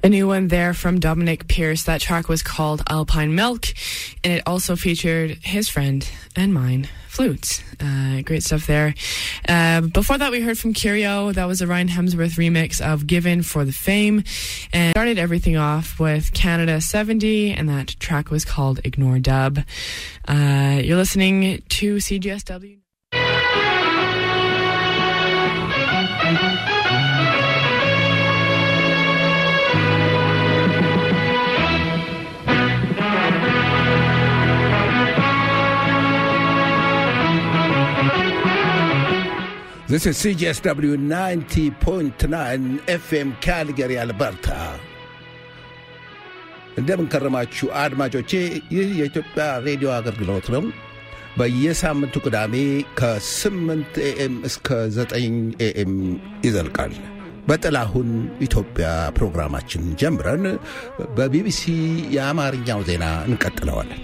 A new one there from Dominic Pierce. That track was called Alpine Milk, and it also featured his friend and mine, Flutes. Uh, great stuff there. Uh, before that, we heard from Curio. That was a Ryan Hemsworth remix of Given for the Fame, and started everything off with Canada 70, and that track was called Ignore Dub. Uh, you're listening to CGSW. This is CJSW 90.9 FM ካልገሪ አልበርታ። እንደምን ከረማችሁ አድማጮቼ። ይህ የኢትዮጵያ ሬዲዮ አገልግሎት ነው። በየሳምንቱ ቅዳሜ ከ8 AM እስከ 9 AM ይዘልቃል። በጥላሁን ኢትዮጵያ ፕሮግራማችን ጀምረን በቢቢሲ የአማርኛው ዜና እንቀጥለዋለን።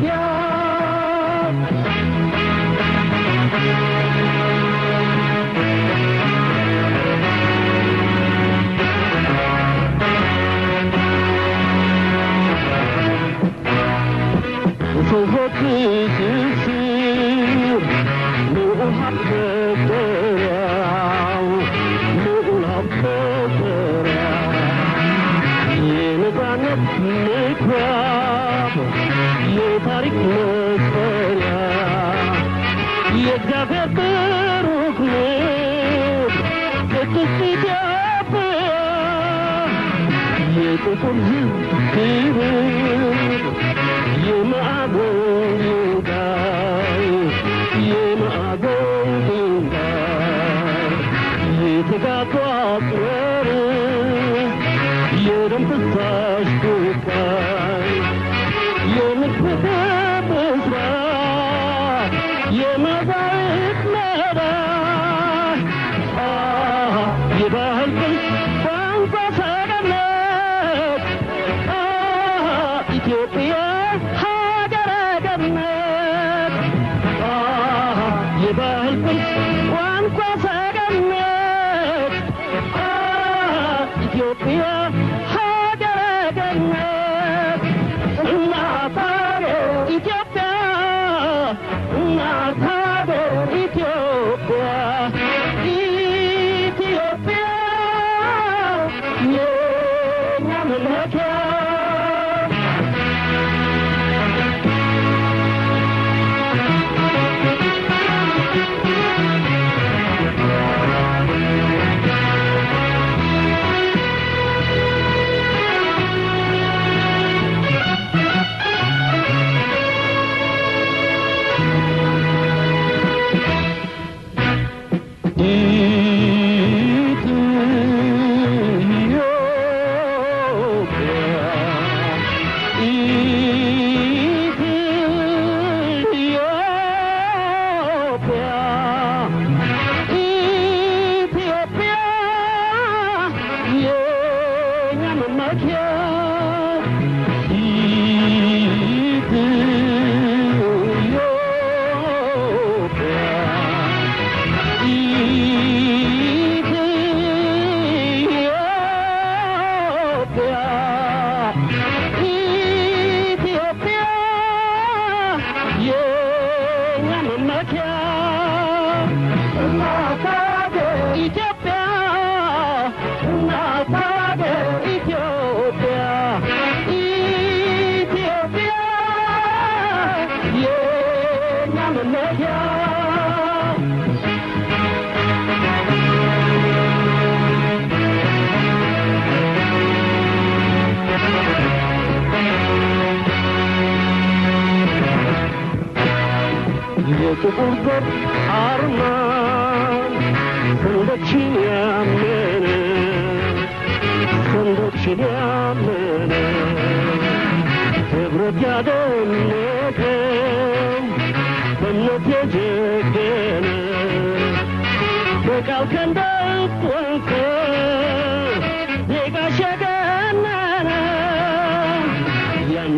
Yeah.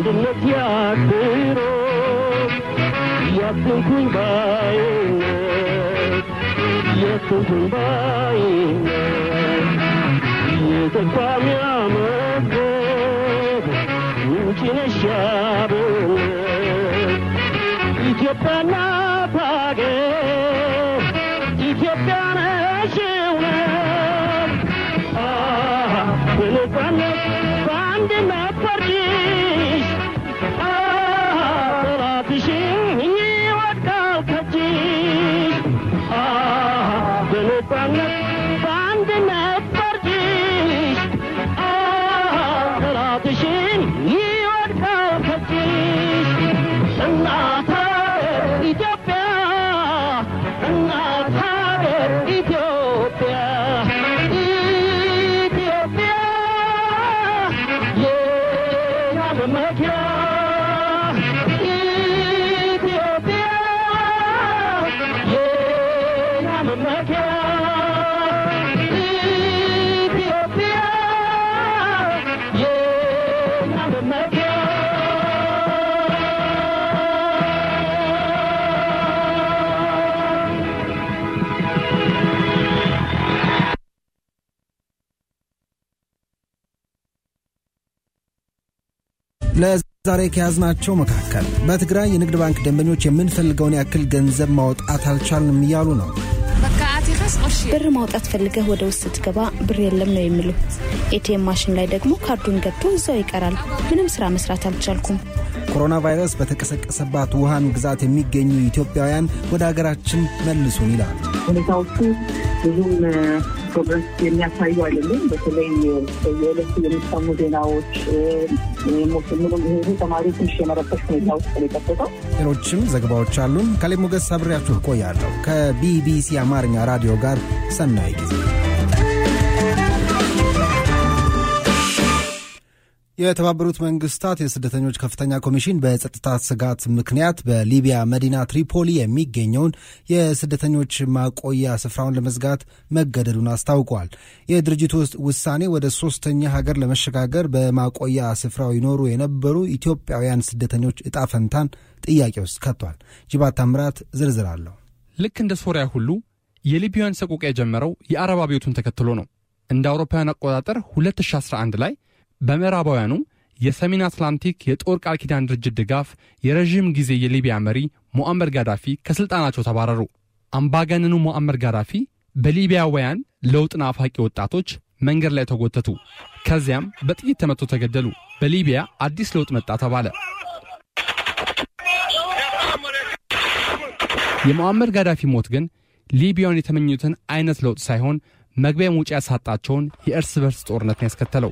የአንድነት ያክብሮ ያትንኩኝ ባይነት ያትንኩኝ ባይነት የተቋሚ አመገብ ምንጭ ነሽ ያብነት ኢትዮጵያ ለዛሬ ከያዝናቸው መካከል በትግራይ የንግድ ባንክ ደንበኞች የምንፈልገውን ያክል ገንዘብ ማውጣት አልቻልንም እያሉ ነው። ብር ማውጣት ፈልገህ ወደ ውስጥ ስትገባ ብር የለም ነው የሚሉ። ኤቲኤም ማሽን ላይ ደግሞ ካርዱን ገብቶ እዛው ይቀራል። ምንም ስራ መስራት አልቻልኩም። ኮሮና ቫይረስ በተቀሰቀሰባት ውሃን ግዛት የሚገኙ ኢትዮጵያውያን ወደ ሀገራችን መልሱን ይላሉ። ሁኔታዎቹ ብዙም progress የሚያሳዩ አይደሉም። በተለይ የዕለቱ የሚሰሙ ዜናዎች ይሄ ተማሪ ትንሽ የመረበሽ ሁኔታ ውስጥ የከሰተው። ሌሎችም ዘገባዎች አሉን። ካሌብ ሞገስ አብሬያችሁ እቆያለሁ ከቢቢሲ አማርኛ ራዲዮ ጋር ሰናይ ጊዜ። የተባበሩት መንግስታት የስደተኞች ከፍተኛ ኮሚሽን በጸጥታ ስጋት ምክንያት በሊቢያ መዲና ትሪፖሊ የሚገኘውን የስደተኞች ማቆያ ስፍራውን ለመዝጋት መገደዱን አስታውቋል። የድርጅቱ ውሳኔ ወደ ሶስተኛ ሀገር ለመሸጋገር በማቆያ ስፍራው ይኖሩ የነበሩ ኢትዮጵያውያን ስደተኞች እጣ ፈንታን ጥያቄ ውስጥ ከቷል። ጅባት ታምራት ዝርዝር አለው። ልክ እንደ ሶሪያ ሁሉ የሊቢያን ሰቆቃ የጀመረው የአረብ አብዮቱን ተከትሎ ነው። እንደ አውሮፓውያን አቆጣጠር 2011 ላይ በምዕራባውያኑ የሰሜን አትላንቲክ የጦር ቃል ኪዳን ድርጅት ድጋፍ የረዥም ጊዜ የሊቢያ መሪ ሞአመር ጋዳፊ ከሥልጣናቸው ተባረሩ። አምባገነኑ ሞአመር ጋዳፊ በሊቢያውያን ለውጥ ናፋቂ ወጣቶች መንገድ ላይ ተጎተቱ። ከዚያም በጥይት ተመቶ ተገደሉ። በሊቢያ አዲስ ለውጥ መጣ ተባለ። የሞአመር ጋዳፊ ሞት ግን ሊቢያውን የተመኙትን አይነት ለውጥ ሳይሆን መግቢያ መውጫ ያሳጣቸውን የእርስ በርስ ጦርነትን ያስከተለው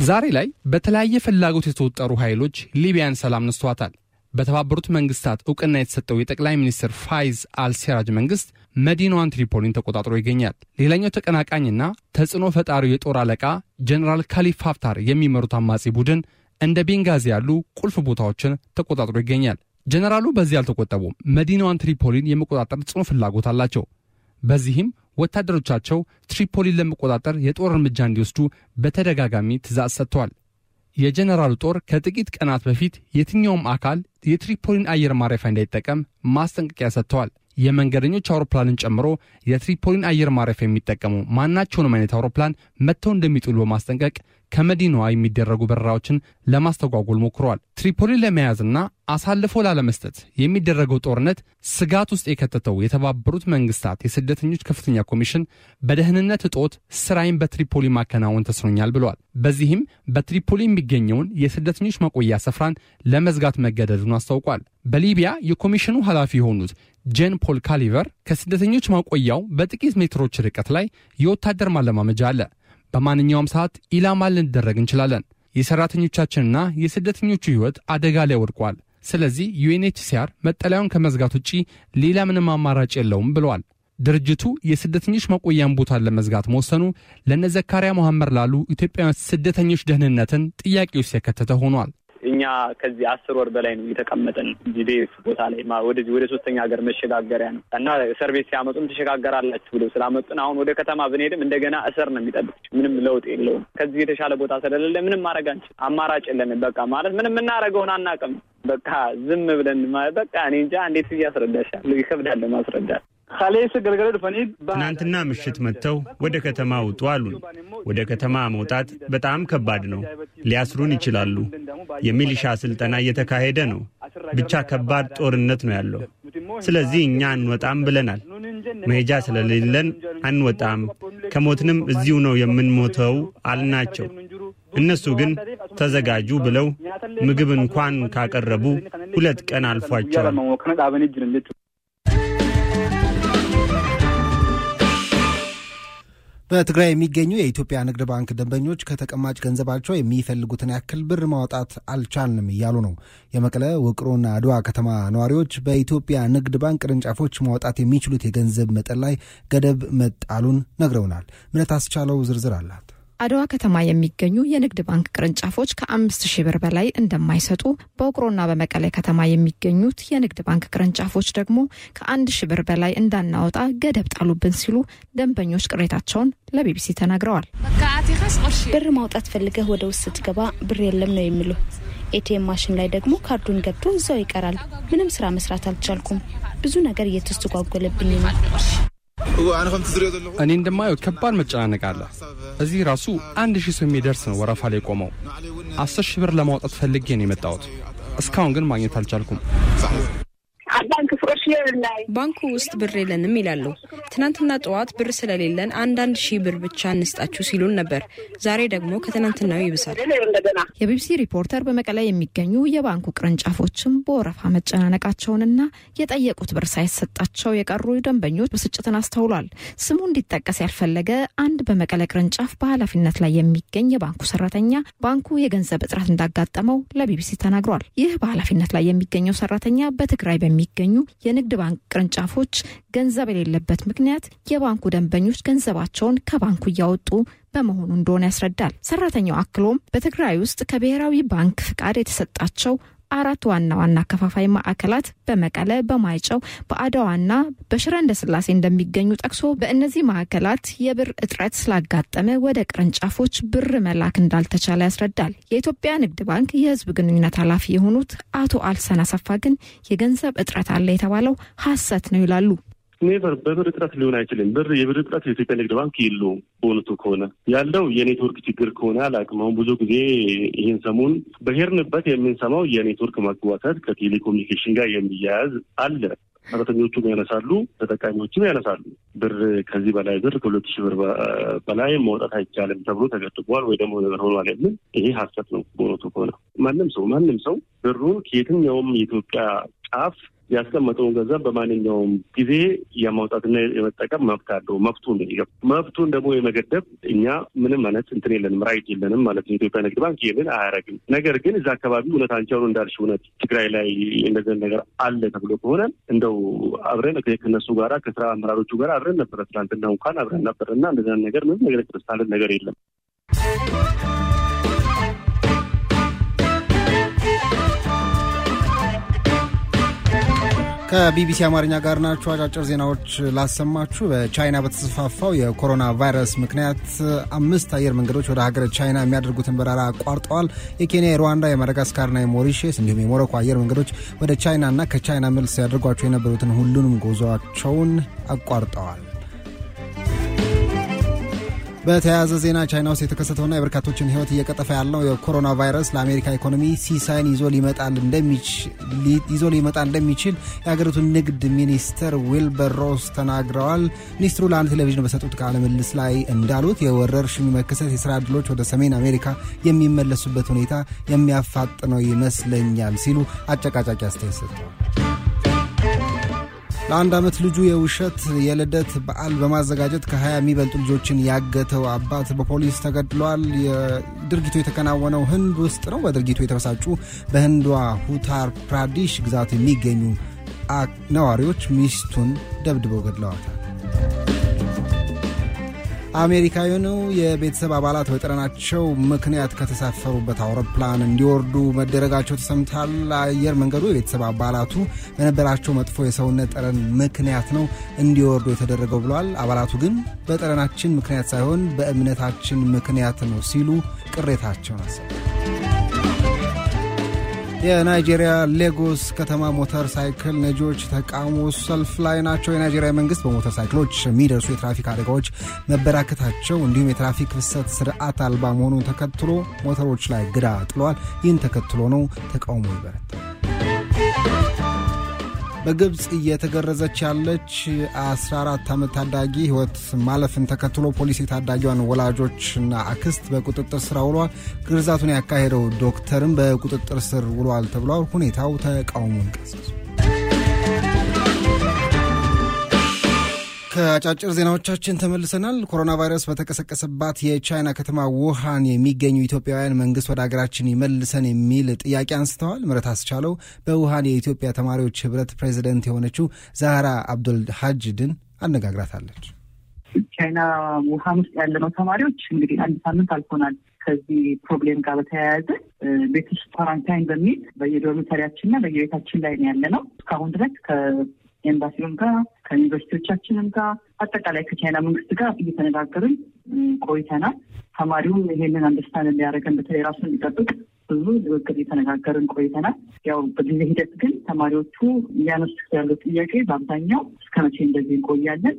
ዛሬ ላይ በተለያየ ፍላጎት የተወጠሩ ኃይሎች ሊቢያን ሰላም ነስቷታል። በተባበሩት መንግስታት እውቅና የተሰጠው የጠቅላይ ሚኒስትር ፋይዝ አልሴራጅ መንግስት መዲናዋን ትሪፖሊን ተቆጣጥሮ ይገኛል። ሌላኛው ተቀናቃኝና ተጽዕኖ ፈጣሪው የጦር አለቃ ጀኔራል ካሊፍ ሀፍታር የሚመሩት አማጺ ቡድን እንደ ቤንጋዚ ያሉ ቁልፍ ቦታዎችን ተቆጣጥሮ ይገኛል። ጀነራሉ በዚህ አልተቆጠቡም። መዲናዋን ትሪፖሊን የመቆጣጠር ጽኑ ፍላጎት አላቸው። በዚህም ወታደሮቻቸው ትሪፖሊን ለመቆጣጠር የጦር እርምጃ እንዲወስዱ በተደጋጋሚ ትእዛዝ ሰጥተዋል። የጀነራሉ ጦር ከጥቂት ቀናት በፊት የትኛውም አካል የትሪፖሊን አየር ማረፊያ እንዳይጠቀም ማስጠንቀቂያ ሰጥተዋል። የመንገደኞች አውሮፕላንን ጨምሮ የትሪፖሊን አየር ማረፊያ የሚጠቀሙ ማናቸውንም አይነት አውሮፕላን መጥተው እንደሚጥሉ በማስጠንቀቅ ከመዲናዋ የሚደረጉ በረራዎችን ለማስተጓጎል ሞክረዋል። ትሪፖሊን ለመያዝና አሳልፎ ላለመስጠት የሚደረገው ጦርነት ስጋት ውስጥ የከተተው የተባበሩት መንግስታት የስደተኞች ከፍተኛ ኮሚሽን በደህንነት እጦት ስራዬን በትሪፖሊ ማከናወን ተስኖኛል ብለዋል። በዚህም በትሪፖሊ የሚገኘውን የስደተኞች ማቆያ ስፍራን ለመዝጋት መገደዱን አስታውቋል። በሊቢያ የኮሚሽኑ ኃላፊ የሆኑት ጄን ፖል ካሊቨር ከስደተኞች ማቆያው በጥቂት ሜትሮች ርቀት ላይ የወታደር ማለማመጃ አለ። በማንኛውም ሰዓት ኢላማ ልንደረግ እንችላለን። የሠራተኞቻችንና የስደተኞቹ ሕይወት አደጋ ላይ ወድቋል። ስለዚህ ዩኤንኤችሲአር መጠለያውን ከመዝጋት ውጪ ሌላ ምንም አማራጭ የለውም ብለዋል። ድርጅቱ የስደተኞች መቆያን ቦታን ለመዝጋት መወሰኑ ለነ ዘካሪያ ላሉ ኢትዮጵያውያን ስደተኞች ደህንነትን ጥያቄ ውስጥ የከተተ ሆኗል። እኛ ከዚህ አስር ወር በላይ ነው የተቀመጠን GDF ቦታ ላይ ወደዚህ ወደ ሶስተኛ ሀገር መሸጋገሪያ ነው እና እስር ቤት ሲያመጡን ትሸጋገራላችሁ ብለው ስላመጡን አሁን ወደ ከተማ ብንሄድም እንደገና እስር ነው የሚጠብቅ። ምንም ለውጥ የለውም። ከዚህ የተሻለ ቦታ ስለሌለ ምንም ማድረግ አንችል፣ አማራጭ የለንም። በቃ ማለት ምንም የምናደርገውን አናውቅም። በቃ ዝም ብለን በቃ እኔ እንጃ እንዴት እያስረዳሻል፣ ይከብዳል ማስረዳት። ትናንትና ምሽት መጥተው ወደ ከተማ ውጡ አሉን። ወደ ከተማ መውጣት በጣም ከባድ ነው። ሊያስሩን ይችላሉ። የሚሊሻ ስልጠና እየተካሄደ ነው። ብቻ ከባድ ጦርነት ነው ያለው። ስለዚህ እኛ አንወጣም ብለናል። መሄጃ ስለሌለን አንወጣም፣ ከሞትንም እዚሁ ነው የምንሞተው አልናቸው። እነሱ ግን ተዘጋጁ ብለው ምግብ እንኳን ካቀረቡ ሁለት ቀን አልፏቸዋል። በትግራይ የሚገኙ የኢትዮጵያ ንግድ ባንክ ደንበኞች ከተቀማጭ ገንዘባቸው የሚፈልጉትን ያክል ብር ማውጣት አልቻልንም እያሉ ነው። የመቀለ ውቅሮና አድዋ ከተማ ነዋሪዎች በኢትዮጵያ ንግድ ባንክ ቅርንጫፎች ማውጣት የሚችሉት የገንዘብ መጠን ላይ ገደብ መጣሉን ነግረውናል። ምነት አስቻለው ዝርዝር አላት። አድዋ ከተማ የሚገኙ የንግድ ባንክ ቅርንጫፎች ከአምስት ሺህ ብር በላይ እንደማይሰጡ በውቅሮና በመቀሌ ከተማ የሚገኙት የንግድ ባንክ ቅርንጫፎች ደግሞ ከአንድ ሺህ ብር በላይ እንዳናወጣ ገደብ ጣሉብን ሲሉ ደንበኞች ቅሬታቸውን ለቢቢሲ ተናግረዋል። ብር ማውጣት ፈልገህ ወደ ውስጥ ስትገባ ብር የለም ነው የሚሉ ኤቲኤም ማሽን ላይ ደግሞ ካርዱን ገብቶ እዛው ይቀራል። ምንም ስራ መስራት አልቻልኩም። ብዙ ነገር እየተስተጓጎለብኝ ነው። እኔ እንደማየው ከባድ መጨናነቅ አለ። እዚህ ራሱ አንድ ሺህ ሰው የሚደርስ ነው ወረፋ ላይ ቆመው። አስር ሺህ ብር ለማውጣት ፈልጌ ነው የመጣሁት። እስካሁን ግን ማግኘት አልቻልኩም። ባንኩ ውስጥ ብር የለንም ይላሉ። ትናንትና ጠዋት ብር ስለሌለን አንዳንድ ሺህ ብር ብቻ እንስጣችሁ ሲሉን ነበር። ዛሬ ደግሞ ከትናንትናው ይብሳል። የቢቢሲ ሪፖርተር በመቀለ የሚገኙ የባንኩ ቅርንጫፎችም በወረፋ መጨናነቃቸውንና የጠየቁት ብር ሳይሰጣቸው የቀሩ ደንበኞች ብስጭትን አስተውሏል። ስሙ እንዲጠቀስ ያልፈለገ አንድ በመቀለ ቅርንጫፍ በኃላፊነት ላይ የሚገኝ የባንኩ ሰራተኛ ባንኩ የገንዘብ እጥረት እንዳጋጠመው ለቢቢሲ ተናግሯል። ይህ በኃላፊነት ላይ የሚገኘው ሰራተኛ በትግራይ በሚገኙ የንግድ ባንክ ቅርንጫፎች ገንዘብ የሌለበት ምክንያት የባንኩ ደንበኞች ገንዘባቸውን ከባንኩ እያወጡ በመሆኑ እንደሆነ ያስረዳል። ሰራተኛው አክሎም በትግራይ ውስጥ ከብሔራዊ ባንክ ፍቃድ የተሰጣቸው አራት ዋና ዋና አከፋፋይ ማዕከላት በመቀለ፣ በማይጨው፣ በአድዋና በሽረ እንዳስላሴ እንደሚገኙ ጠቅሶ በእነዚህ ማዕከላት የብር እጥረት ስላጋጠመ ወደ ቅርንጫፎች ብር መላክ እንዳልተቻለ ያስረዳል። የኢትዮጵያ ንግድ ባንክ የሕዝብ ግንኙነት ኃላፊ የሆኑት አቶ አልሰን አሰፋ ግን የገንዘብ እጥረት አለ የተባለው ሐሰት ነው ይላሉ። never በብር እጥረት ሊሆን አይችልም። ብር የብር እጥረት የኢትዮጵያ ንግድ ባንክ የለውም። በእውነቱ ከሆነ ያለው የኔትወርክ ችግር ከሆነ አላውቅም። አሁን ብዙ ጊዜ ይህን ሰሞን በሄድንበት የምንሰማው የኔትወርክ መጓተት ከቴሌኮሙኒኬሽን ጋር የሚያያዝ አለ። ሰራተኞቹም ያነሳሉ፣ ተጠቃሚዎችም ያነሳሉ። ብር ከዚህ በላይ ብር ከሁለት ሺህ ብር በላይ ማውጣት አይቻልም ተብሎ ተገድቧል ወይ ደግሞ ነገር ሆኗል የሚል ይሄ ሀሰት ነው። በእውነቱ ከሆነ ማንም ሰው ማንም ሰው ብሩን ከየትኛውም የኢትዮጵያ ጫፍ ያስቀመጠውን ገንዘብ በማንኛውም ጊዜ የማውጣትና የመጠቀም መብት አለው። መብቱ ነው። መብቱን ደግሞ የመገደብ እኛ ምንም አይነት እንትን የለንም፣ right የለንም ማለት ነው። የኢትዮጵያ ንግድ ባንክ ይህንን አያደርግም። ነገር ግን እዛ አካባቢ እውነት አንቺ አሁን እንዳልሽ እውነት ትግራይ ላይ እንደዚህ ነገር አለ ተብሎ ከሆነ እንደው አብረን ከነሱ ጋራ ከስራ አመራሮቹ ጋር አብረን ነበረ። ትናንትና እንኳን አብረን ነበር እና እንደዚያ ነገር ምንም ነገር ነገር የለም። ከቢቢሲ አማርኛ ጋር ናችሁ። አጫጭር ዜናዎች ላሰማችሁ። በቻይና በተስፋፋው የኮሮና ቫይረስ ምክንያት አምስት አየር መንገዶች ወደ ሀገር ቻይና የሚያደርጉትን በረራ አቋርጠዋል። የኬንያ፣ የሩዋንዳ፣ የማዳጋስካርና የሞሪሼስ እንዲሁም የሞሮኮ አየር መንገዶች ወደ ቻይናና ከቻይና መልስ ያደርጓቸው የነበሩትን ሁሉንም ጉዞቸውን አቋርጠዋል። በተያያዘ ዜና ቻይና ውስጥ የተከሰተውና የበርካቶችን ሕይወት እየቀጠፈ ያለው የኮሮና ቫይረስ ለአሜሪካ ኢኮኖሚ ሲሳይን ይዞ ሊመጣ እንደሚችል የሀገሪቱ ንግድ ሚኒስትር ዊልበር ሮስ ተናግረዋል። ሚኒስትሩ ለአንድ ቴሌቪዥን በሰጡት ቃለ ምልልስ ላይ እንዳሉት የወረርሽኙ መከሰት የስራ ዕድሎች ወደ ሰሜን አሜሪካ የሚመለሱበት ሁኔታ የሚያፋጥነው ይመስለኛል ሲሉ አጨቃጫቂ አስተያየት ሰጥተዋል። ለአንድ ዓመት ልጁ የውሸት የልደት በዓል በማዘጋጀት ከ20 የሚበልጡ ልጆችን ያገተው አባት በፖሊስ ተገድሏል። ድርጊቱ የተከናወነው ህንድ ውስጥ ነው። በድርጊቱ የተበሳጩ በህንዷ ኡታር ፕራዲሽ ግዛት የሚገኙ ነዋሪዎች ሚስቱን ደብድበው ገድለዋታል። አሜሪካዊኑ የቤተሰብ አባላት በጠረናቸው ምክንያት ከተሳፈሩበት አውሮፕላን እንዲወርዱ መደረጋቸው ተሰምቷል። አየር መንገዱ የቤተሰብ አባላቱ በነበራቸው መጥፎ የሰውነት ጠረን ምክንያት ነው እንዲወርዱ የተደረገው ብለዋል። አባላቱ ግን በጠረናችን ምክንያት ሳይሆን በእምነታችን ምክንያት ነው ሲሉ ቅሬታቸውን አሰሙ። የናይጄሪያ ሌጎስ ከተማ ሞተር ሳይክል ነጂዎች ተቃውሞ ሰልፍ ላይ ናቸው። የናይጄሪያ መንግስት በሞተር ሳይክሎች የሚደርሱ የትራፊክ አደጋዎች መበራከታቸው እንዲሁም የትራፊክ ፍሰት ስርዓት አልባ መሆኑን ተከትሎ ሞተሮች ላይ እገዳ ጥሏል። ይህን ተከትሎ ነው ተቃውሞ ይበረታል። በግብፅ እየተገረዘች ያለች 14 ዓመት ታዳጊ ህይወት ማለፍን ተከትሎ ፖሊስ የታዳጊዋን ወላጆችና አክስት በቁጥጥር ስር አውሏል። ግርዛቱን ያካሄደው ዶክተርም በቁጥጥር ስር ውሏል ተብሏል። ሁኔታው ተቃውሞን ቀስቅሷል። ከአጫጭር ዜናዎቻችን ተመልሰናል። ኮሮና ቫይረስ በተቀሰቀሰባት የቻይና ከተማ ውሃን የሚገኙ ኢትዮጵያውያን መንግስት ወደ ሀገራችን ይመልሰን የሚል ጥያቄ አንስተዋል። ምረት አስቻለው በውሃን የኢትዮጵያ ተማሪዎች ህብረት ፕሬዚደንት የሆነችው ዛህራ አብዱል ሀጅድን አነጋግራታለች። ቻይና ውሃን ውስጥ ያለነው ተማሪዎች እንግዲህ አንድ ሳምንት አልፎናል። ከዚህ problem ጋር በተያያዘ ቤት ውስጥ quarantine በሚል በየ dormitory ያችንና በየቤታችን ላይ ነው ያለነው እስካሁን ድረስ ኤምባሲውም ጋር ከዩኒቨርሲቲዎቻችንም ጋር አጠቃላይ ከቻይና መንግስት ጋር እየተነጋገርን ቆይተናል። ተማሪውም ይሄንን understand እንዲያደርገን በተለይ ራሱን እንዲጠብቅ ብዙ ንግግር እየተነጋገርን ቆይተናል። ያው በጊዜ ሂደት ግን ተማሪዎቹ እያነሱት ያለው ጥያቄ በአብዛኛው እስከ መቼ እንደዚህ እንቆያለን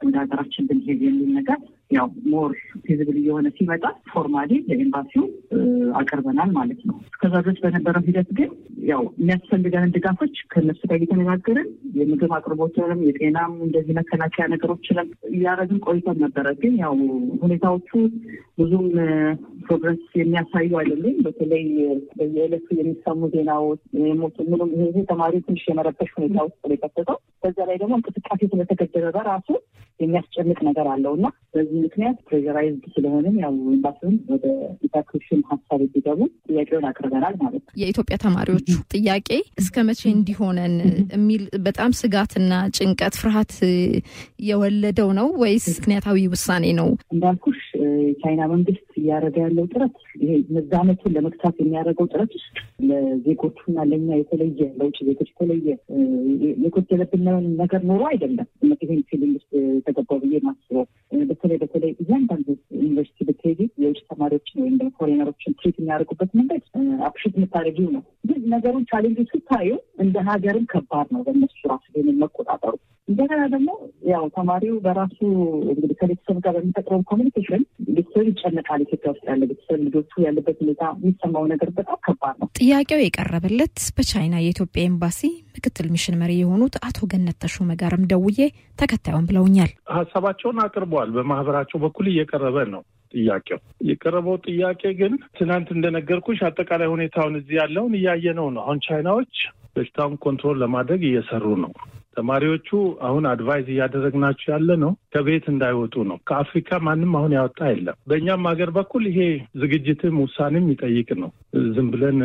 ወደ ሀገራችን ብንሄድ የሚል ነገር ያው more feasible እየሆነ ሲመጣ formally ለኤምባሲው አቅርበናል ማለት ነው። እስከዛ ድረስ በነበረው ሂደት ግን ያው የሚያስፈልገንን ድጋፎች ከእነሱ ጋር እየተነጋገርን የምግብ አቅርቦትንም የጤናም እንደዚህ መከላከያ ነገሮችንም እያደረግን ቆይተን ነበረ። ግን ያው ሁኔታዎቹ ብዙም progress የሚያሳዩ አይደሉም። በተለይ በየዕለቱ የሚሰሙ ዜናዎች ምንም ይሄ ተማሪ ትንሽ የመረበሽ ሁኔታ ውስጥ ነው የከተተው። በዛ ላይ ደግሞ እንቅስቃሴ ስለተገደበ በራሱ የሚያስጨንቅ ነገር አለው እና በዚህ ምክንያት pressurized ስለሆንም ያው ኤምባሲውን ወደ evacuation ሀሳብ እንዲገቡ ጥያቄውን አቅርበናል ማለት ነው። የኢትዮጵያ ተማሪዎቹ ጥያቄ እስከ መቼ እንዲሆነን የሚል በጣም ስጋትና ጭንቀት፣ ፍርሃት የወለደው ነው ወይስ ምክንያታዊ ውሳኔ ነው? እንዳልኩሽ የቻይና መንግስት እያደረገ ያለው ጥረት ይሄ መዛመቱን ለመግታት የሚያደርገው ጥረት ውስጥ ለዜጎቹና ለእኛ የተለየ ለውጭ ዜጎች የተለየ የጎደለብን ነገር ኖሮ አይደለም ይህን feeling ውስጥ የተገባው ብዬ ማስበው በተለይ በተለይ እያንዳንዱ ዩኒቨርሲቲ ብትሄጂ የውጭ ተማሪዎችን ወይም ደግሞ foreigner ኦችን treat የሚያደርጉበት መንገድ appreciate የምታደርጊው ነው። ግን ነገሩን challenge ስታዩ እንደ ሀገርም ከባድ ነው በእነሱ ራሱ ይህንን መቆጣጠሩ። እንደገና ደግሞ ያው ተማሪው በራሱ እንግዲህ ከቤተሰብ ጋር በሚፈጥረው communication ቤተሰብ ይጨነቃል። ኢትዮጵያ ውስጥ ያለ ቤተሰብ ልጆቹ ያለበት ሁኔታ የሚሰማው ነገር በጣም ከባድ ነው። ጥያቄው የቀረበለት በቻይና የኢትዮጵያ ኤምባሲ ምክትል mission መሪ የሆኑት አቶ ገነት ተሾመ ጋርም ደውዬ ተከታዩን ብለውኛል። ሀሳባቸውን አቅርበዋል። በማህበራቸው በኩል እየቀረበ ነው ጥያቄው የቀረበው ጥያቄ ግን ትናንት እንደነገርኩሽ አጠቃላይ ሁኔታውን እዚህ ያለውን እያየነው ነው። አሁን ቻይናዎች በሽታውን control ለማድረግ እየሰሩ ነው። ተማሪዎቹ አሁን advise እያደረግናቸው ያለነው ከቤት እንዳይወጡ ነው። ከአፍሪካ ማንም አሁን ያወጣ የለም። በእኛም ሀገር በኩል ይሄ ዝግጅትም ውሳኔም የሚጠይቅ ነው። ዝም ብለን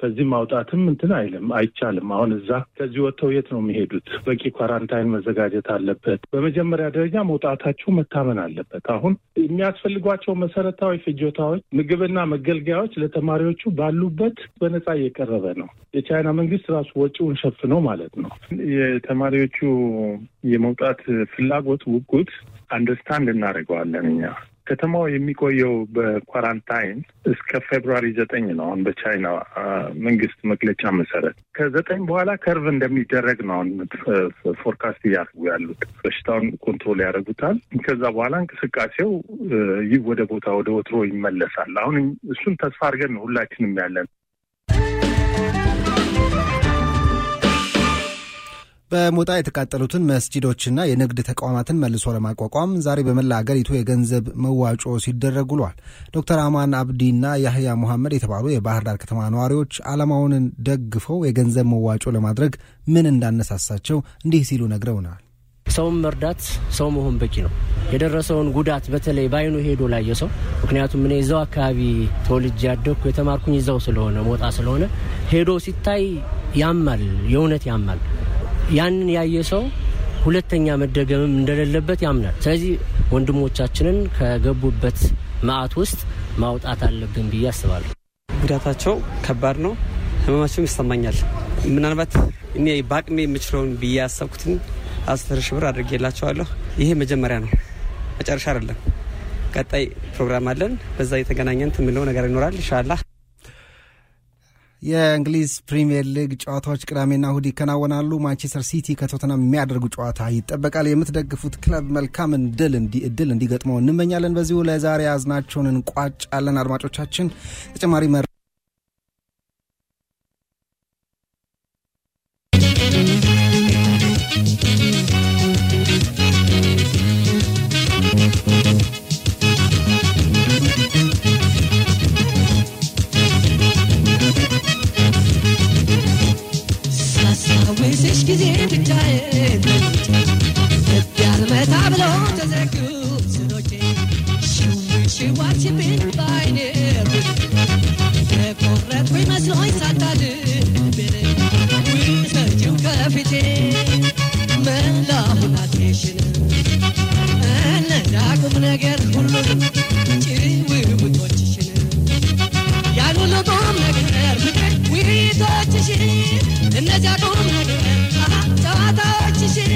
ከዚህ ማውጣትም እንትን አይልም አይቻልም። አሁን እዛ ከዚህ ወጥተው የት ነው የሚሄዱት? በቂ quarantine መዘጋጀት አለበት። በመጀመሪያ ደረጃ መውጣታቸው መታመን አለበት። አሁን የሚያስፈልጓቸው መሰረታዊ ፍጆታዎች፣ ምግብና መገልገያዎች ለተማሪዎቹ ባሉበት በነፃ እየቀረበ ነው። የቻይና መንግስት ራሱ ወጪውን ሸፍኖ ማለት ነው። የተማሪዎቹ የመውጣት ፍላጎት ውጉት understand እናደርገዋለን እኛ ከተማው የሚቆየው በ quarantine እስከ February ዘጠኝ ነው። አሁን በቻይና መንግስት መግለጫ መሰረት ከዘጠኝ በኋላ curve እንደሚደረግ ነው አሁን forecast እያደረጉ ያሉት። በሽታውን control ያደርጉታል። ከዛ በኋላ እንቅስቃሴው ይህ ወደ ቦታ ወደ ወትሮ ይመለሳል። አሁን እሱን ተስፋ አድርገን ሁላችንም ያለን። በሞጣ የተቃጠሉትን መስጂዶችና የንግድ ተቋማትን መልሶ ለማቋቋም ዛሬ በመላ አገሪቱ የገንዘብ መዋጮ ሲደረግ ውሏል። ዶክተር አማን አብዲና ያህያ ሙሐመድ የተባሉ የባህር ዳር ከተማ ነዋሪዎች ዓላማውን ደግፈው የገንዘብ መዋጮ ለማድረግ ምን እንዳነሳሳቸው እንዲህ ሲሉ ነግረውናል። ሰውን መርዳት ሰው መሆን በቂ ነው። የደረሰውን ጉዳት በተለይ በአይኑ ሄዶ ላየ ሰው ምክንያቱም እኔ እዛው አካባቢ ተወልጄ ያደግኩ የተማርኩኝ እዛው ስለሆነ ሞጣ ስለሆነ ሄዶ ሲታይ ያማል፣ የእውነት ያማል። ያንን ያየ ሰው ሁለተኛ መደገምም እንደሌለበት ያምናል። ስለዚህ ወንድሞቻችንን ከገቡበት መዓት ውስጥ ማውጣት አለብን ብዬ አስባለሁ። ጉዳታቸው ከባድ ነው። ህመማቸውም ይሰማኛል። ምናልባት እኔ በአቅሜ የምችለውን ብዬ ያሰብኩትን አስር ሺህ ብር አድርጌላቸዋለሁ። ይሄ መጀመሪያ ነው፣ መጨረሻ አይደለም። ቀጣይ ፕሮግራም አለን። በዛ የተገናኘን የምንለው ነገር ይኖራል ኢንሻላህ። የእንግሊዝ ፕሪምየር ሊግ ጨዋታዎች ቅዳሜና እሁድ ይከናወናሉ። ማንቸስተር ሲቲ ከቶተናም የሚያደርጉ ጨዋታ ይጠበቃል። የምትደግፉት ክለብ መልካም እድል እንዲገጥመው እንመኛለን። በዚሁ ለዛሬ ያዝናቸውን እንቋጫለን። አድማጮቻችን ተጨማሪ እነዚያ ቁም ነገር አሃ ጨዋታዎችሽን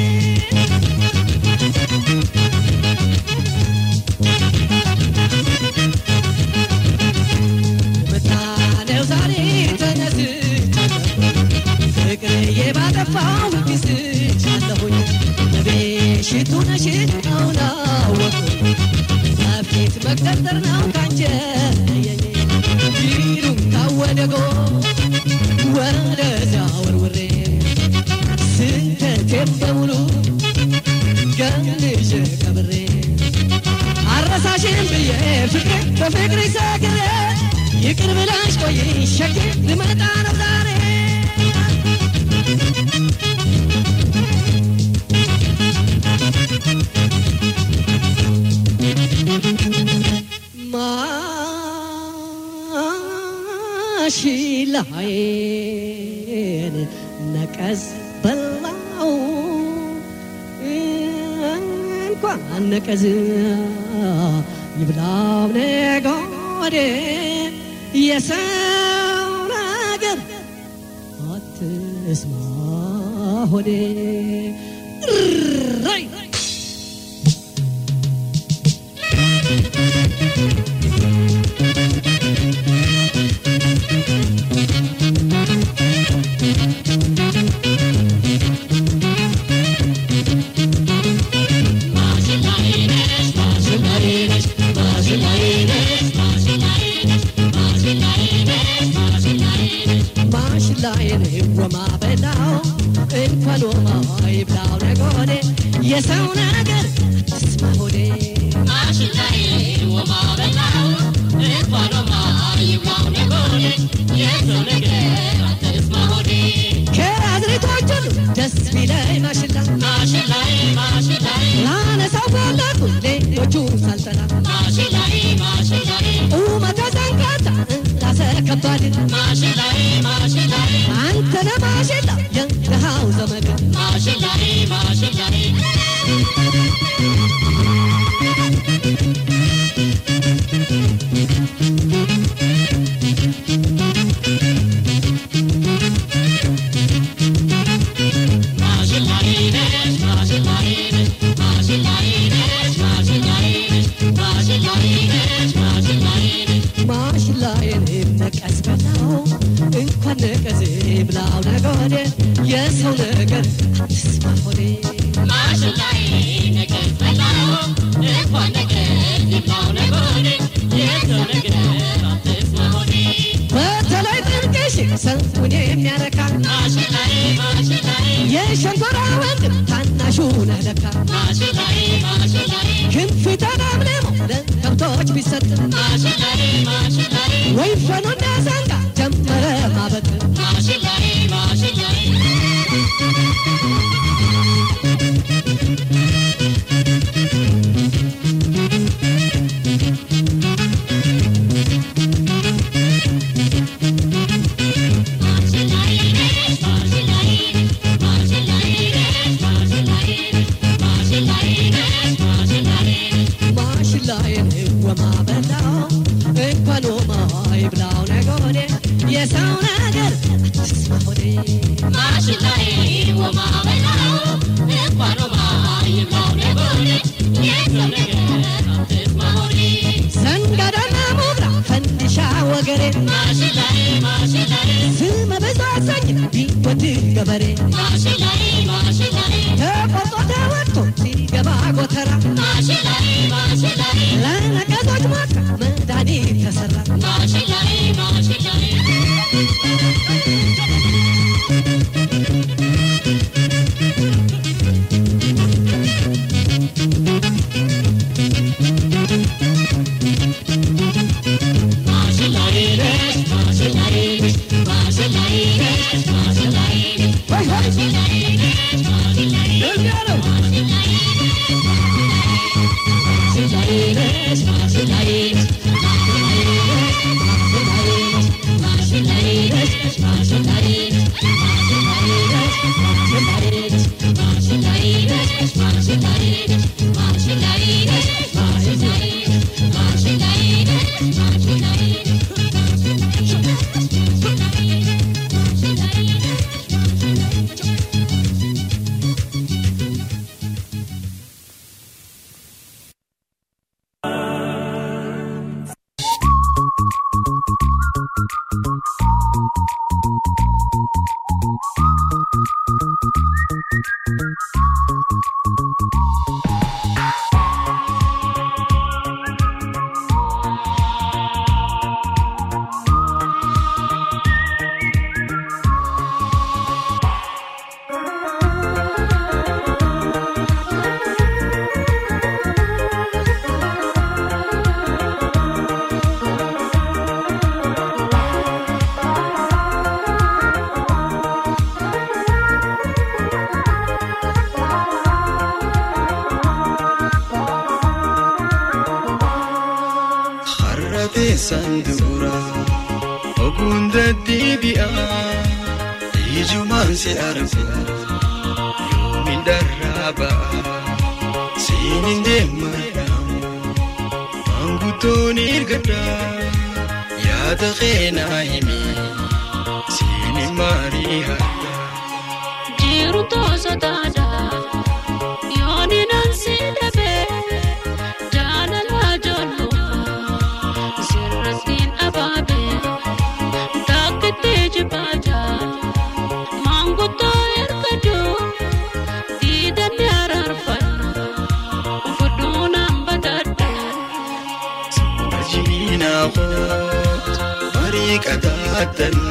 ምታነው ዛሬ ተነስቻለሁ ፍቅርዬ ባጠፋው ኪስቻለሁኝ በቤሽቱ ነሽ አሁን አወቅኩኝ በፊት መቅጠርጠር ነው ካንቺ ስንተቴም በሙሉ ገልሽ ቀብሬ አረሳሽን ብዬ ፍቅሬ በፍቅር ሰግሬ ይቅር ብላሽ ቆይ ሸክ ልመጣ ነው ዛሬ ማሽላዬን ነቀዝ ነቀዝ ይብላው ነጎዴ የሰው ነገር አትስማ ሆዴ። ራይ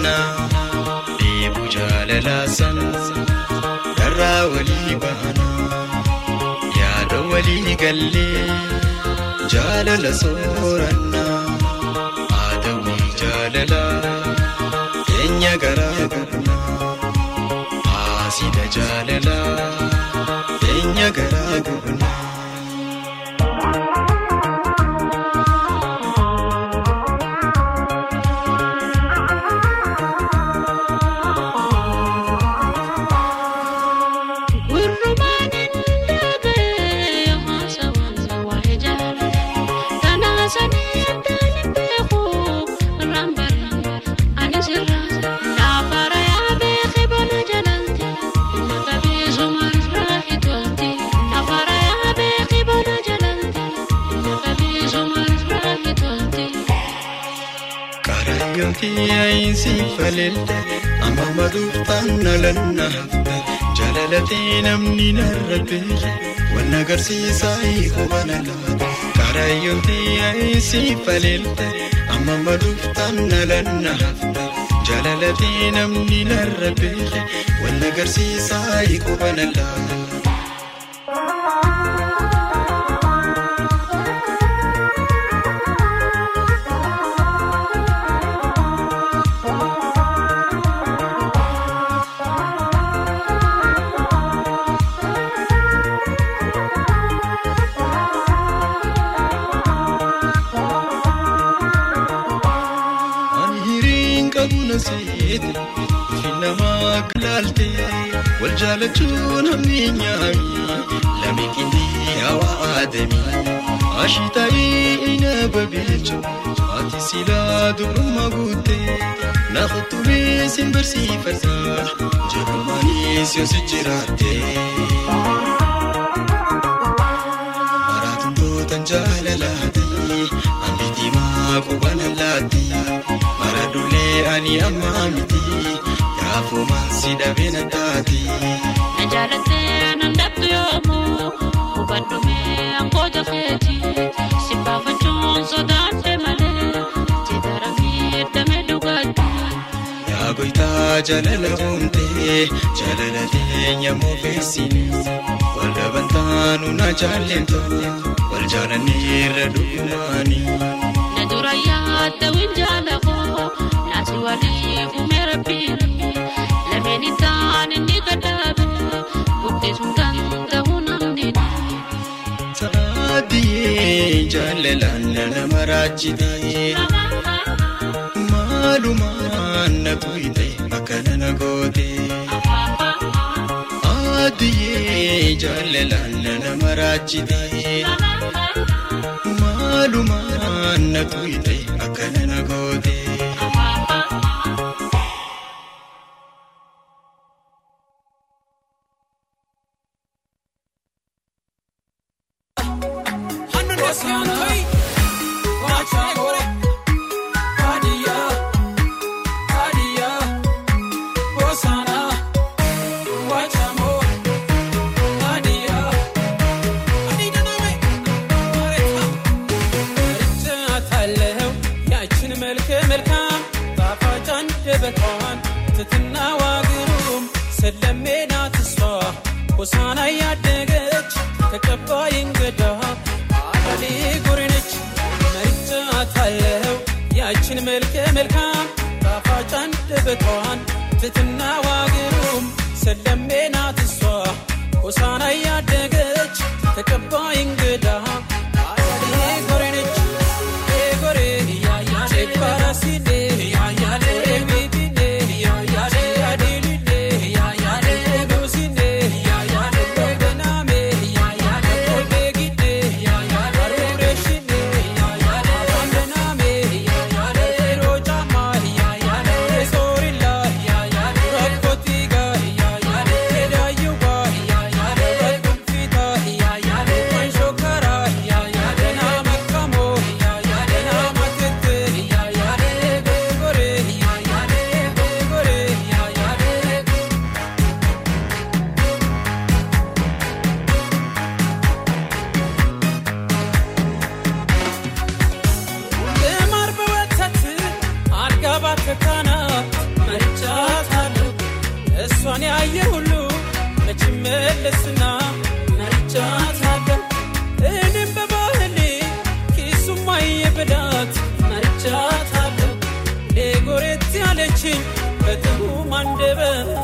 bahanaa dheebuu jaalalaa sana dharraa walii bahanaa yaada walii gallee jaalala soorannaa haadawii jaalalaa keenya garaa gabnaa haasida jaalalaa keenya garaa gabnaa. jaalalaan hafna jaalalatee namni narra beela waan agarsiisaa eeguu mana laata kaaraayyoo ta'ee siif aleelta amma maduftaan jaalalaan hafna jaalalatee namni narra beela waan agarsiisaa eeguu mana laata. wal jaalachuun hamni nyaanyi lammi qindeeyi hawaa adeemi ashitaa'ee ina babeechu ati silaa duruma guutee naaf turee siin barsiifata jedhumaanis yoo si jiraattee. Maraatundootaan jaalalaatee ambiitii maakuu banalaatee mara dulee ani ammaa miti. Kaafuuma si dhabee na taati. Na jaalatee na ndabtu yoomu hubadhumee angoota feeti si baafachuun sotaan deemalee jedharamii eddamee dhugaati. Yaa goytaa jaalala humtee jaalala teenya moofeessinii wal dhabantaanu na jaallentoota wal jaalanneerra dhugumaanii. Natura yaadda winjaala koo naati waliif uumee rabbiin. gadi ta'an inni gadhaabe buddeesuun kan ta'uu namni dhaabe. Saadiyee jaalalaan lala maraachitee maalumaan naquu itee akka nana gootee. Saadiyee jaalalaan lala maraachitee maalumaan naquu itee akka nana gootee. Na goote. ሆሳና ያደገች ተቀባይ እንግዳ አዳሌ ጎሬነች መርጫታለሁ ያችን መልከ መልካም ጣፋጭ አንደበቷን ትትናዋ ግሩም ሰለሜ ናት እሷ ሆሳና ያደገች ተቀባይ I'm Mandeva.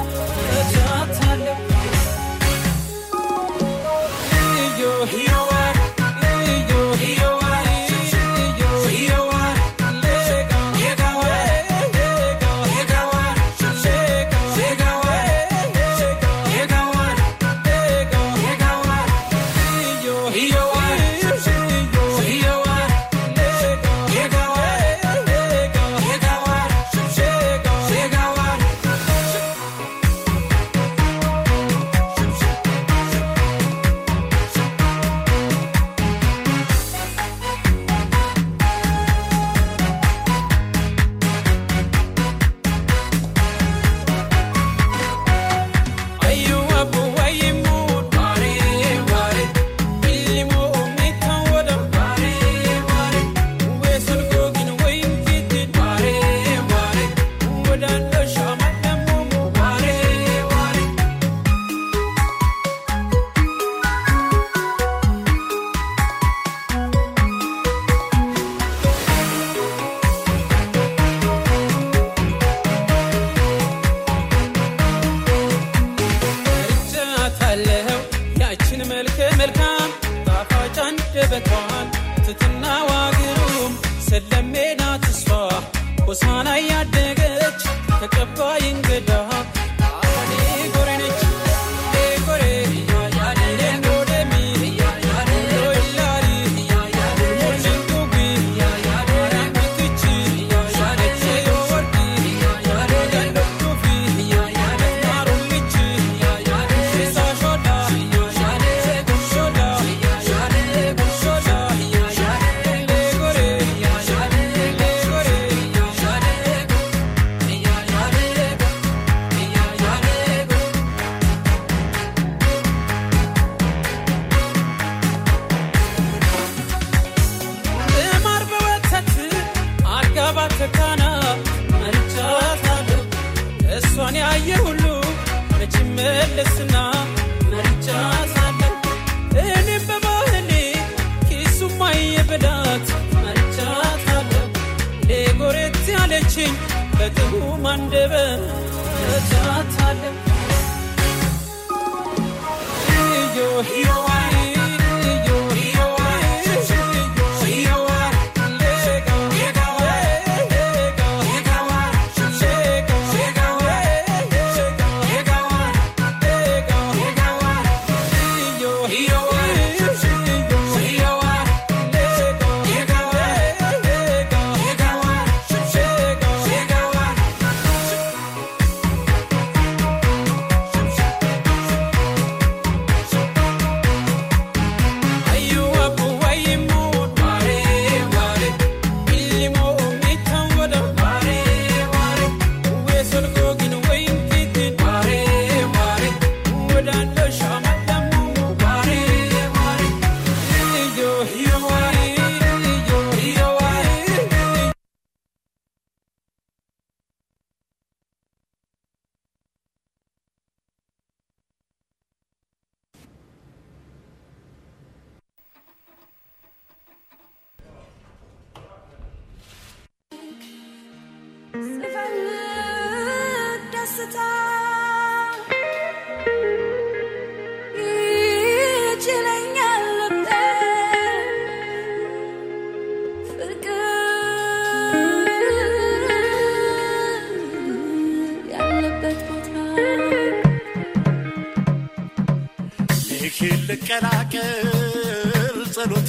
รู้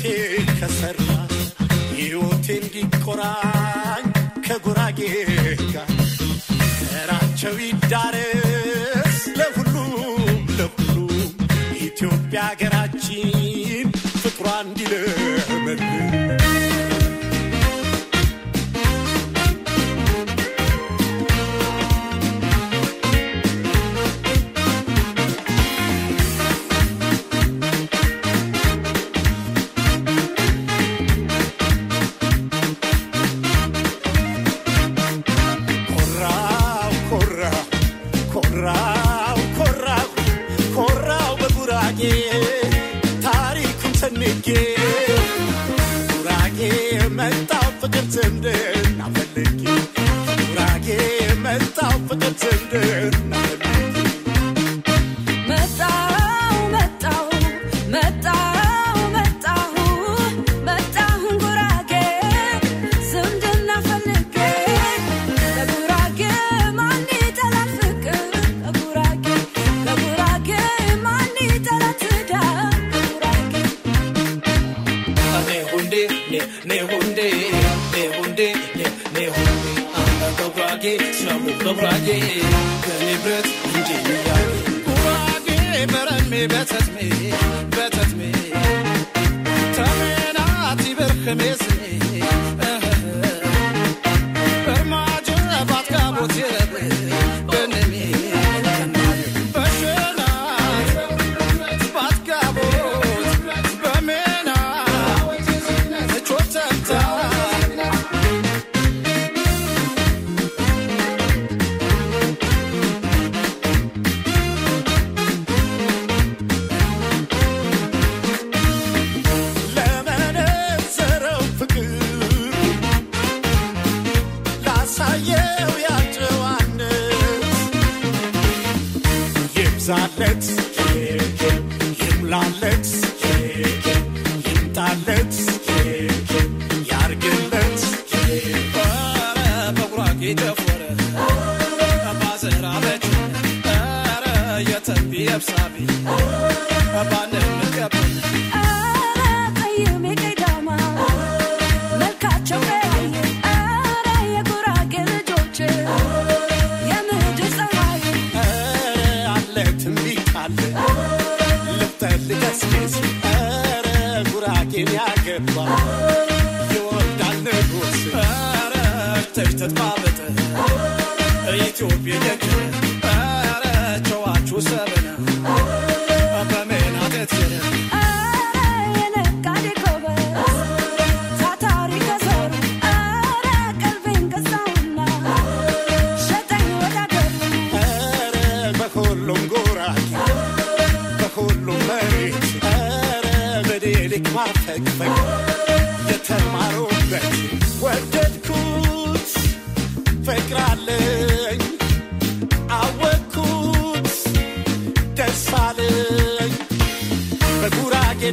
que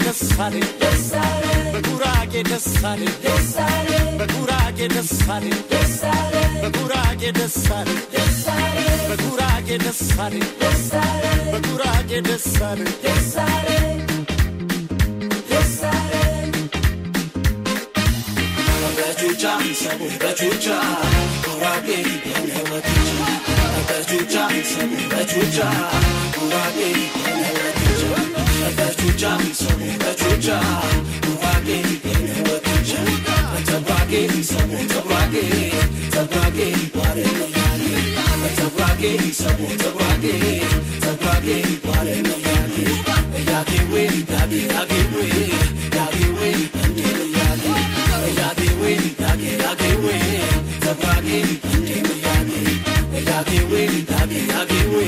ደሳሌ በጉራጌ ደሳሌ በጉራጌ ደሳሌ በጉራጌ ደሳሌ በጉራጌ ደሳሌ በጉራጌ ደሳሌ ደሳሌ ደሳሌ በቹቻ ሰቡ በቹቻ ጉራጌ የሆነ በቹቻ ሰቡ በቹቻ ጉራጌ የሆነ Chucha, mi sonita chucha, tubake, iwa tucha, tabake, mi sonita tabake, tabake, iware no yari, tabake, mi sonita tabake, tabake, iware no yari, yakewe, dage, yakewe, yakewe, dage no yari, yakewe, dage, yakewe, tabake, dage no yari, yakewe, dage, yakewe,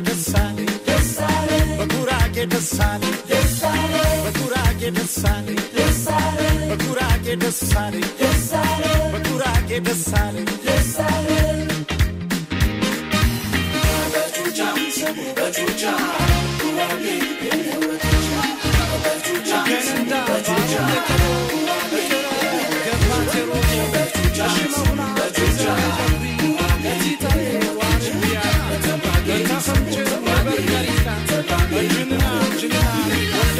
ደሳሌ በጉራጌ ደሳሌ በጉራጌ ደሳሌ በጉራጌ ደሳሌ በጉራጌ ደሳሌ በጩጫ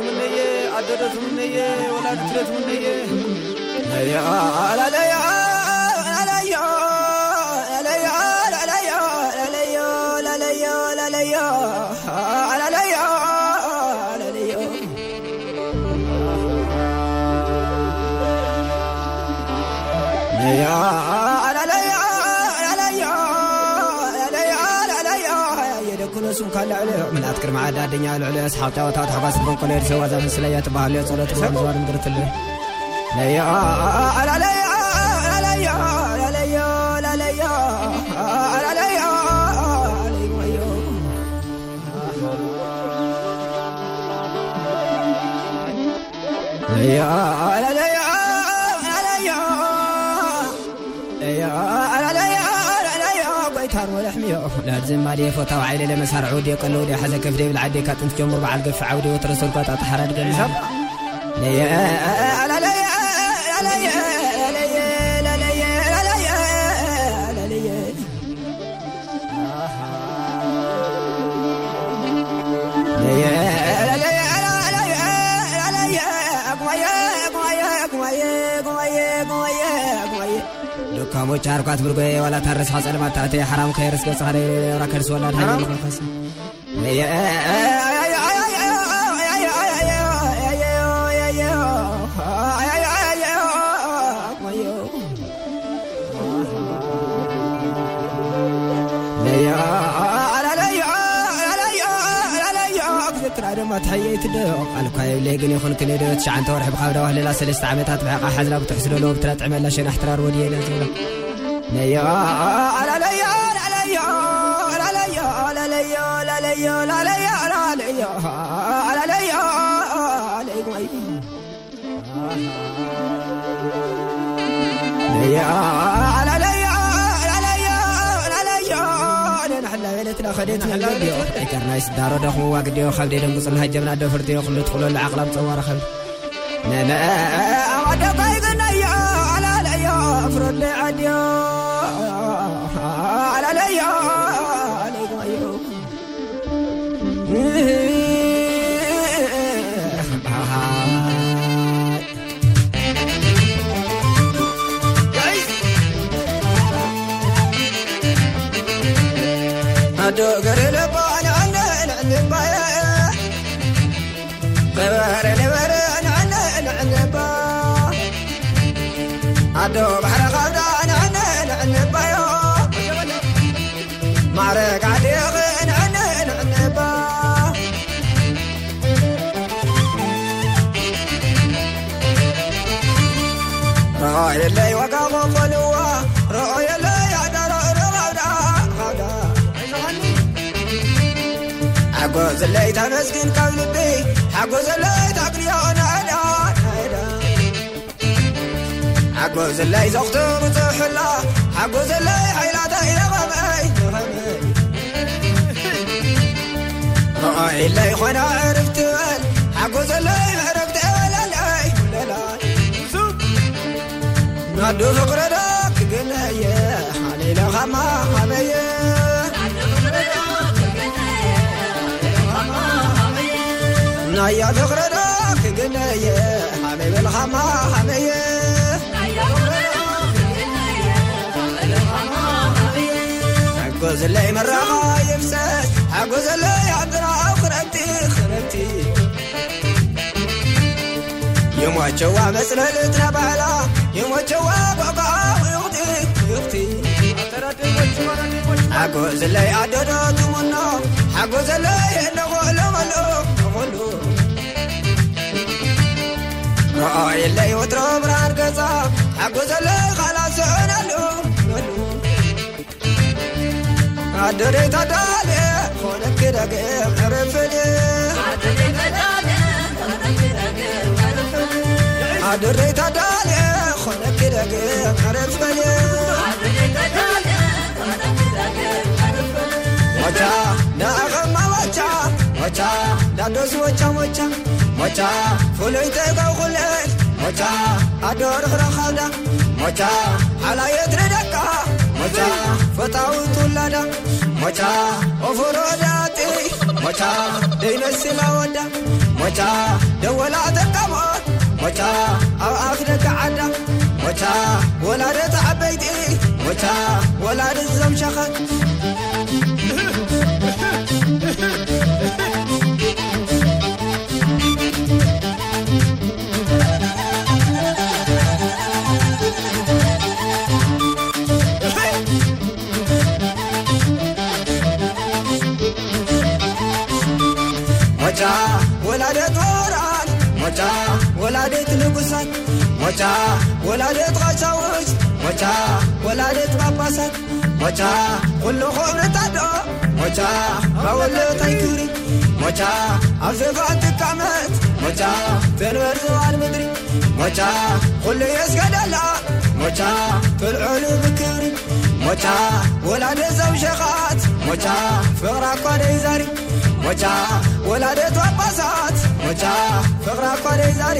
ትምነየ አደረ ትምነየ ወላድ ትረ ትምነየ ያላለ ያ ልዕሊ ምን ኣትክር መዓዳ ኣደኛ ልዕሊ ኣስሓብታ ወታት ሓጓስ ልቦም ኮነ ድሰዋ ዘብን ስለያ ትባሃልዮ ፀሎት ዋ ምዝዋር ምድርትለ ለዮ ላለዮ ላለዮ ላለዮ ላለዮ ላለዮ ليا لا لا ሞታር ወለሕሚ ላድ ዝማድ ፎታ ዋዓይለ ለመሳር ዑድ የቀለው ደ ሓዘ ከፍ ደብል ዓደ ካብ ጥንቲ ጀምር በዓል ገፍ ዓውደ ወትረሰልኳ ጣጥሓራድ ገና ካብቦች ኣርኳት ብርጎ ዋላ ታረስኻ ፀልማት ታእተ ሓራም ከይረስገፅኻ ረከርስ ወላድ ሃይመንፈስ መንፈስ ለየ ድማ ትሕየይት ዶ ቃልኳ የብለ ግን ይኹን ክኔዶ ትሽዓንተ ወርሒ ብካብዳ ዋህሌላ ሰለስተ ዓመታት ብሕቃ ሓዝና ብትሕስ ደሎ ብትረጥዕመላ ሸናሕ ትራር ወድየለ ዝብላ ነዮ አላለዮ አላለዮ አላለዮ አላለዮ አላለዮ አላለዮ አላለዮ አላለዮ አለይጉይ ነዮ أخذتنا الفيديو. إكرنايس دارو دخو وقديو خلدي دنقصن هجمنا دفر ديو خلو دخلو العقل مصور خل. نانا أود طيق النيا على الأيا أفرد لي عديو على الأيا عليكم أيوب ዶገር ልቦን ንዕንዕንባ ገበር ንበር ንዕንዕንዕንባ ኣዶ ባሕረ ኻብዳ ንዕንዕንዕንባዮ ማረግ ዓዲቕ ንዕንዕንዕንባ ረኻየለይ ወጋቆፈሉ ዘለይታ መስግን ካብ ልቢ ሓጎ ዘለይታ ኣግንዮ ናዳ ሓጎ ዘለይ ዘኽትም ፅውሕላ ሓጎ ዘለይ ሓይላታ ኢለኸመይ ኢለይ ኮይና ዕርፍ ትበል ሓጎ ዘለይ ምዕርፍ ትበለለይ ናዱ ፍቕረዶ ክግነየ ሓሊለኻማ ሃበየ ናያ ትኽረዳ ክግነየ ሐመይ በልኻማ ሐመየ ሓጎዘለይ መራኻ የፍሰስ ሓጎዘለይ ኣድራ ኣብ ክረምቲ ክረምቲ የሟቸዋ መፅለል ትናባህላ የሟቸዋ ቋቋ ይቕቲ ይቕቲ ሓጎዘለይ ኣደዶ ትሙኖ ሓጎዘለይ እነቆሎመልኦ ረአየለይ ወትሮ ብርሃን ገጻ ሓጎዘለይ ካላስዕናሉ ኣደረይ ታዳልየ ኾነ ክደግም ዕርፍል ኣደረይ ታዳልየ ኾነ ክደግም ዕርፍል ሞቻ ዳኸማ ሞቻ ሞቻ ዳዶስ ሞቻ ሞቻ ሞቻ ፍሉይ ተገውኹልል ሞቻ ኣዶ ርኽረኻዳ ሞቻ ሓላየት ንደቃ ሞቻ ፈታዊት ውላዳ ሞቻ ኦፍሮ ዳጢ ሞቻ ደይነስላ ወዳ ሞቻ ደወላ ተቀሞት ሞቻ ኣብ ኣፍ ደገ ዓዳ ሞቻ ወላደት ዓበይቲ ሞቻ ወላደት ዘምሸኸት ሞቻ ወላደት ወራት ሞቻ ወላደት ንጉሳት ሞቻ ወላደት ቐሳውስት ሞቻ ወላደት ጳጳሳት ሞቻ ኩልኹም ንታዶ ሞቻ ባወሎታይ ክብሪ ሞቻ ኣብ ዘፋን ትቃመት ሞቻ ተንበር ምድሪ ሞቻ ኩሉ የስገደላ ሞቻ ትልዑሉ ብክብሪ ሞቻ ወላደት ዘምሸኻት ሞቻ ፍቕራ እኳ ደይዛሪ ሞቻ ወላደት ጳጳሳት ሞቻ ፍቕራ እኳ ደይዛሪ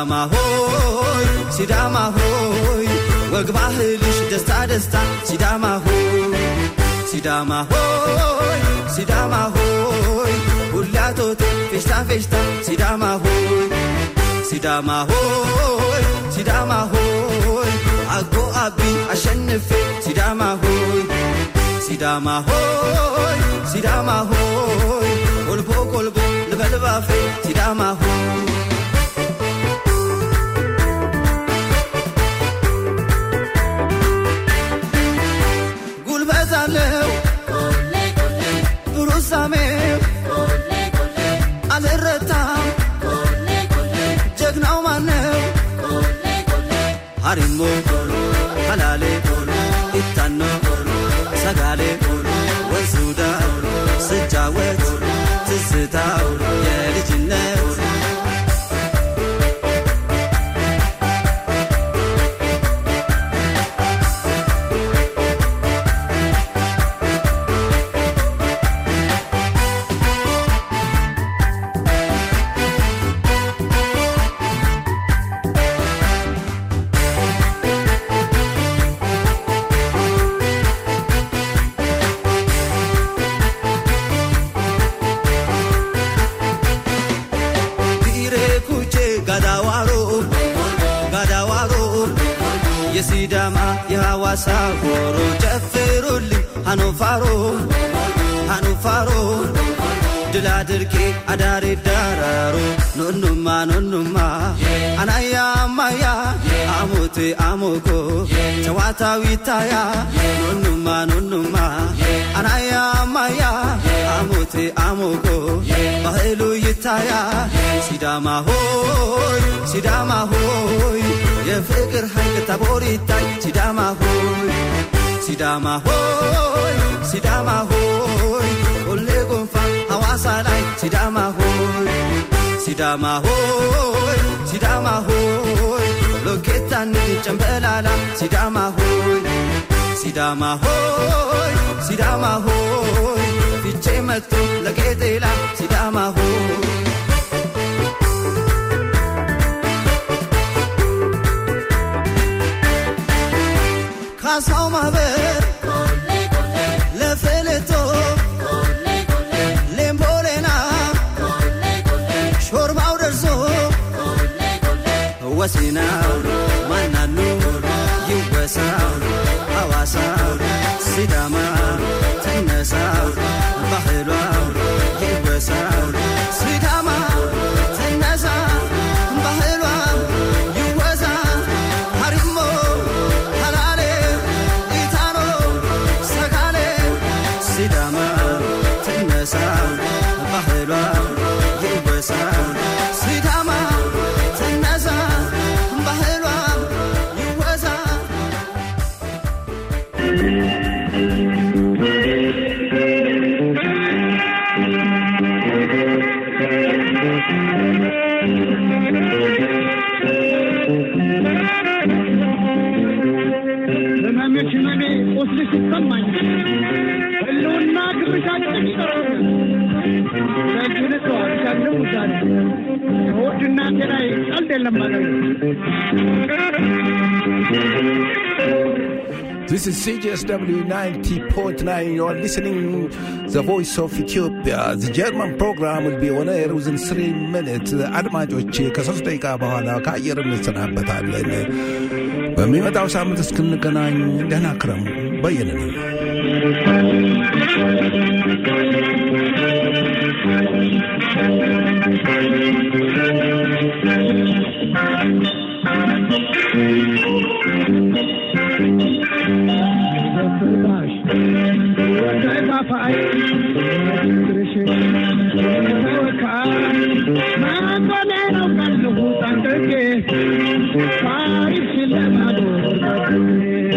ሲዳማ ሆይ ሲዳማ ሆይ ወግ ባህልሽ ደስታ ደስታ ሲዳማ ሆይ ሲዳማ ሆይ ሲዳማ ሆይ ሁላቶቴ ፌሽታ ፌሽታ ሲዳማ ሆይ ሲዳማ ሆይ ሲዳማ ሆይ አጎ አቢ አሸንፌ ሲዳማ ሆይ ሲዳማ ሆይ ሲዳማ ሆይ ቆልቦ ቆልቦ ልበልባፌ ሲዳማ ሆይ harimoo halaalee ittaannoo sagaalee wansuudaa sijaawet tisitaa yeelichinnee. አሞኮ ጨዋታዊ ታያ ኖኑማ ኖኑማ አናያ ማያ አሞቴ አሞኮ ባህሉ ይታያ ሲዳማ ሆይ ሲዳማ ሆይ የፍቅር ሐይቅ ታቦር ይታይ ሲዳማ ሆይ ሲዳማ ሆይ ሲዳማ ሆይ ሁሌ ጎንፋ ሐዋሳ ላይ ሲዳማ ሆይ ሲዳማ ሆይ ሲዳማ ሆይ ሎኬታን ጨምበላላ ሲዳማ ሆይ ሲዳማ ሆይ ሲዳማ ሆይ ፊቼ መጥቶ ለቄጤላ ሲዳማ ሆይ። ካሳው ማህበር sidama ta'imesaa. This is CJSW 90.9. You're listening the voice of Ethiopia. The German program will be on air within three minutes. አድማጮቼ ከሶስት ደቂቃ በኋላ ከአየር እንሰናበታለን። በሚመጣው ሳምንት እስክንገናኝ ደህና ክረሙ። በየነ ነኝ። Paris, c'est la.